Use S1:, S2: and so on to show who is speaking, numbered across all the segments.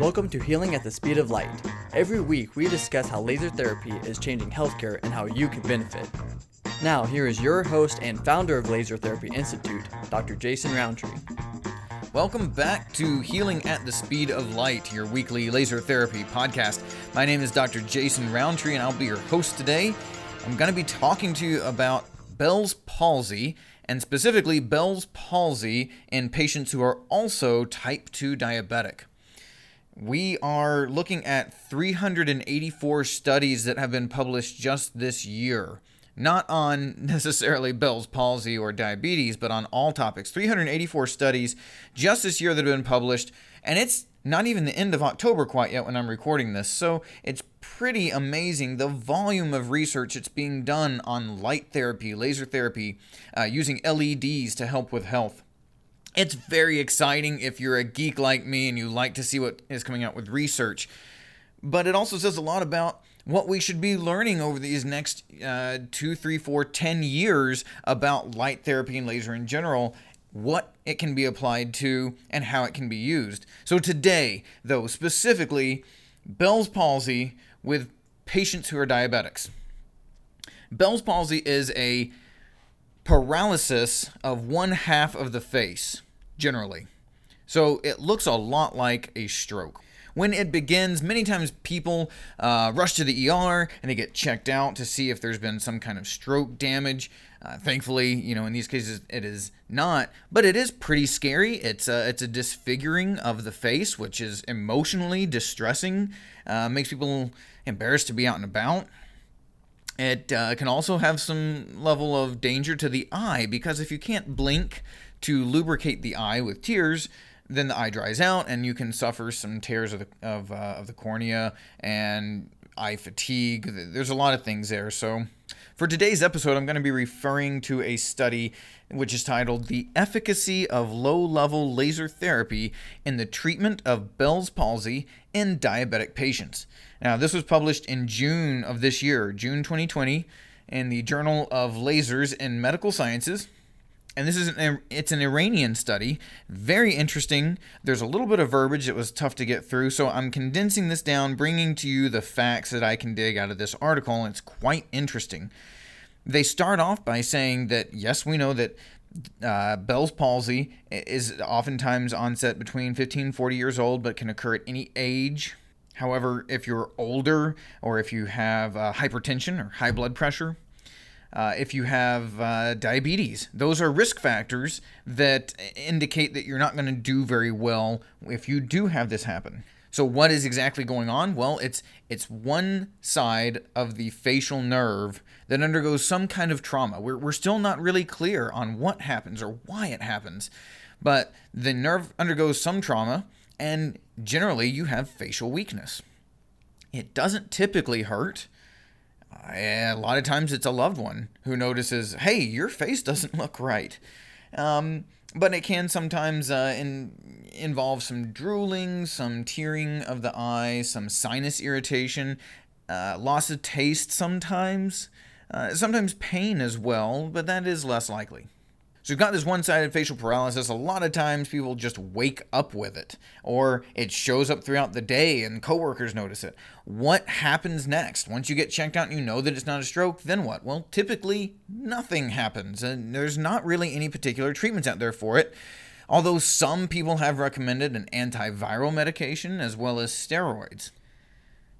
S1: Welcome to Healing at the Speed of Light. Every week, we discuss how laser therapy is changing healthcare and how you can benefit. Now, here is your host and founder of Laser Therapy Institute, Dr. Jason Roundtree.
S2: Welcome back to Healing at the Speed of Light, your weekly laser therapy podcast. My name is Dr. Jason Roundtree, and I'll be your host today. I'm going to be talking to you about Bell's palsy, and specifically Bell's palsy in patients who are also type 2 diabetic. We are looking at 384 studies that have been published just this year. Not on necessarily Bell's palsy or diabetes, but on all topics. 384 studies just this year that have been published, and it's not even the end of October quite yet when I'm recording this. So it's pretty amazing the volume of research that's being done on light therapy, laser therapy, uh, using LEDs to help with health. It's very exciting if you're a geek like me and you like to see what is coming out with research. But it also says a lot about what we should be learning over these next uh, two, three, four, ten years about light therapy and laser in general, what it can be applied to, and how it can be used. So, today, though, specifically, Bell's palsy with patients who are diabetics. Bell's palsy is a paralysis of one half of the face, generally. So it looks a lot like a stroke. When it begins, many times people uh, rush to the ER and they get checked out to see if there's been some kind of stroke damage. Uh, thankfully, you know, in these cases, it is not, but it is pretty scary. It's a, it's a disfiguring of the face, which is emotionally distressing, uh, makes people embarrassed to be out and about. It uh, can also have some level of danger to the eye because if you can't blink to lubricate the eye with tears, then the eye dries out and you can suffer some tears of the of, uh, of the cornea and eye fatigue. There's a lot of things there. So, for today's episode, I'm going to be referring to a study which is titled The Efficacy of Low Level Laser Therapy in the Treatment of Bell's Palsy in Diabetic Patients. Now, this was published in June of this year, June 2020, in the Journal of Lasers in Medical Sciences and this is an it's an Iranian study, very interesting. There's a little bit of verbiage that was tough to get through, so I'm condensing this down, bringing to you the facts that I can dig out of this article, and it's quite interesting. They start off by saying that yes, we know that uh, Bell's palsy is oftentimes onset between 15 and 40 years old, but can occur at any age. However, if you're older or if you have uh, hypertension or high blood pressure, uh, if you have uh, diabetes. Those are risk factors that indicate that you're not going to do very well if you do have this happen. So what is exactly going on? Well, it's it's one side of the facial nerve that undergoes some kind of trauma. We're, we're still not really clear on what happens or why it happens, but the nerve undergoes some trauma, and generally you have facial weakness. It doesn't typically hurt a lot of times it's a loved one who notices, hey, your face doesn't look right. Um, but it can sometimes uh, in, involve some drooling, some tearing of the eye, some sinus irritation, uh, loss of taste sometimes, uh, sometimes pain as well, but that is less likely. So you've got this one-sided facial paralysis. A lot of times people just wake up with it, or it shows up throughout the day and coworkers notice it. What happens next? Once you get checked out and you know that it's not a stroke, then what? Well, typically nothing happens, and there's not really any particular treatments out there for it. Although some people have recommended an antiviral medication as well as steroids.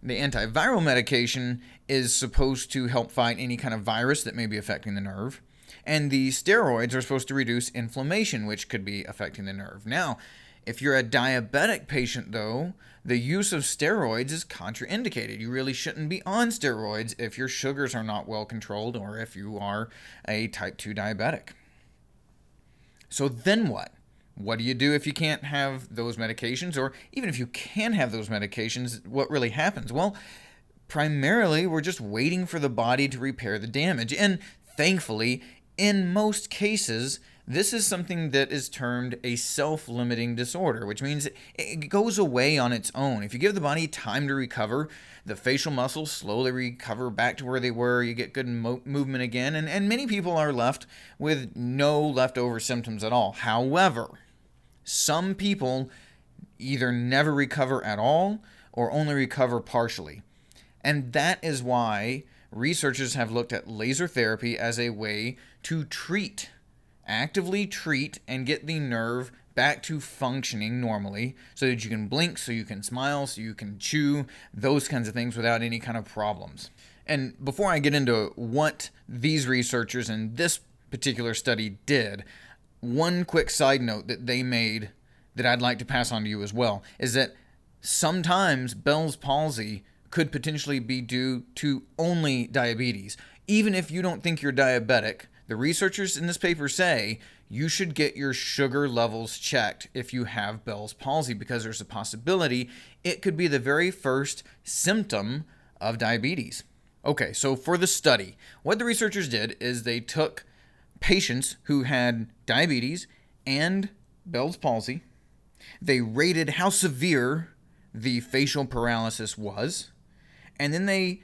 S2: The antiviral medication is supposed to help fight any kind of virus that may be affecting the nerve and the steroids are supposed to reduce inflammation, which could be affecting the nerve. Now, if you're a diabetic patient, though, the use of steroids is contraindicated. You really shouldn't be on steroids if your sugars are not well controlled or if you are a type 2 diabetic. So then what? What do you do if you can't have those medications? Or even if you can have those medications, what really happens? Well, primarily, we're just waiting for the body to repair the damage. And thankfully, in most cases, this is something that is termed a self limiting disorder, which means it goes away on its own. If you give the body time to recover, the facial muscles slowly recover back to where they were, you get good mo- movement again, and, and many people are left with no leftover symptoms at all. However, some people either never recover at all or only recover partially. And that is why researchers have looked at laser therapy as a way to treat, actively treat, and get the nerve back to functioning normally so that you can blink, so you can smile, so you can chew, those kinds of things without any kind of problems. And before I get into what these researchers in this particular study did, one quick side note that they made that I'd like to pass on to you as well is that sometimes Bell's palsy could potentially be due to only diabetes. Even if you don't think you're diabetic, the researchers in this paper say you should get your sugar levels checked if you have Bell's palsy because there's a possibility it could be the very first symptom of diabetes. Okay, so for the study, what the researchers did is they took patients who had diabetes and Bell's palsy, they rated how severe the facial paralysis was, and then they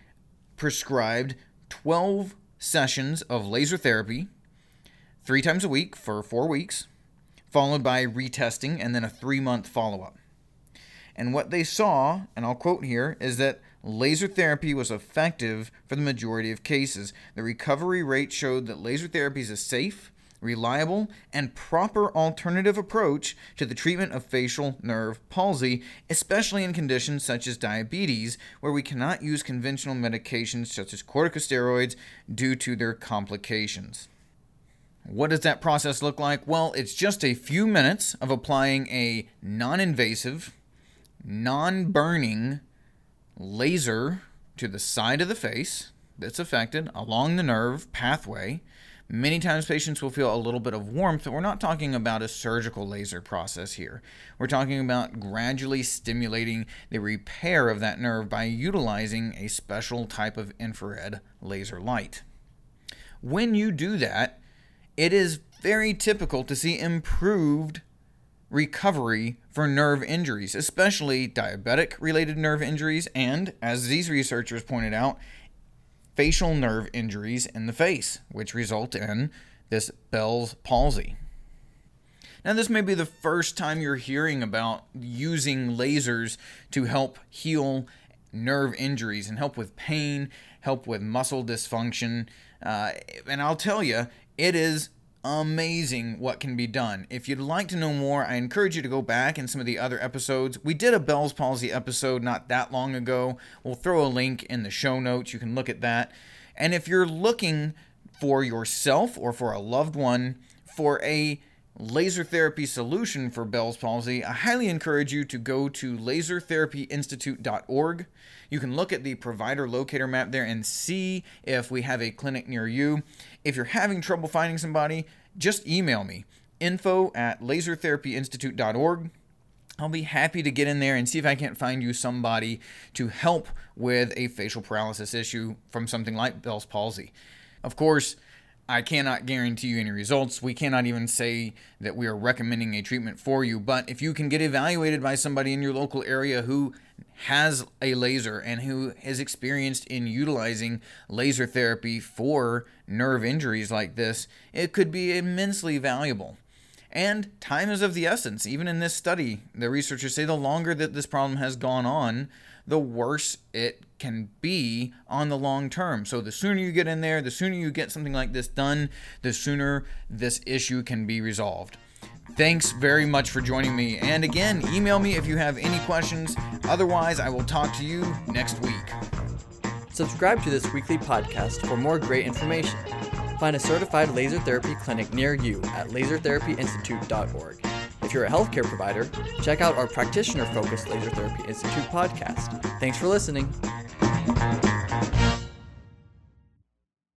S2: prescribed 12 sessions of laser therapy three times a week for four weeks, followed by retesting and then a three month follow up. And what they saw, and I'll quote here, is that laser therapy was effective for the majority of cases. The recovery rate showed that laser therapy is safe, reliable, and proper alternative approach to the treatment of facial nerve palsy, especially in conditions such as diabetes, where we cannot use conventional medications such as corticosteroids due to their complications. What does that process look like? Well, it's just a few minutes of applying a non invasive, non burning laser to the side of the face that's affected along the nerve pathway Many times patients will feel a little bit of warmth, but we're not talking about a surgical laser process here. We're talking about gradually stimulating the repair of that nerve by utilizing a special type of infrared laser light. When you do that, it is very typical to see improved recovery for nerve injuries, especially diabetic related nerve injuries, and, as these researchers pointed out, facial nerve injuries in the face, which result in this Bell's palsy. Now, this may be the first time you're hearing about using lasers to help heal nerve injuries and help with pain, help with muscle dysfunction. Uh, and I'll tell you, it is amazing what can be done. If you'd like to know more, I encourage you to go back in some of the other episodes. We did a Bell's palsy episode not that long ago. We'll throw a link in the show notes. You can look at that. And if you're looking for yourself or for a loved one for a laser therapy solution for Bell's palsy, I highly encourage you to go to lasertherapyinstitute.org. You can look at the provider locator map there and see if we have a clinic near you. If you're having trouble finding somebody, just email me info at lasertherapyinstitute.org. I'll be happy to get in there and see if I can't find you somebody to help with a facial paralysis issue from something like Bell's palsy. Of course, I cannot guarantee you any results. We cannot even say that we are recommending a treatment for you. But if you can get evaluated by somebody in your local area who has a laser and who is experienced in utilizing laser therapy for nerve injuries like this, it could be immensely valuable. And time is of the essence. Even in this study, the researchers say the longer that this problem has gone on, the worse it can be on the long term. So the sooner you get in there, the sooner you get something like this done, the sooner this issue can be resolved. Thanks very much for joining me. And again, email me if you have any questions. Otherwise, I will talk to you next week.
S1: Subscribe to this weekly podcast for more great information. Find a certified laser therapy clinic near you at lasertherapyinstitute.org. If you're a healthcare provider, check out our practitioner focused Laser Therapy Institute podcast. Thanks for listening.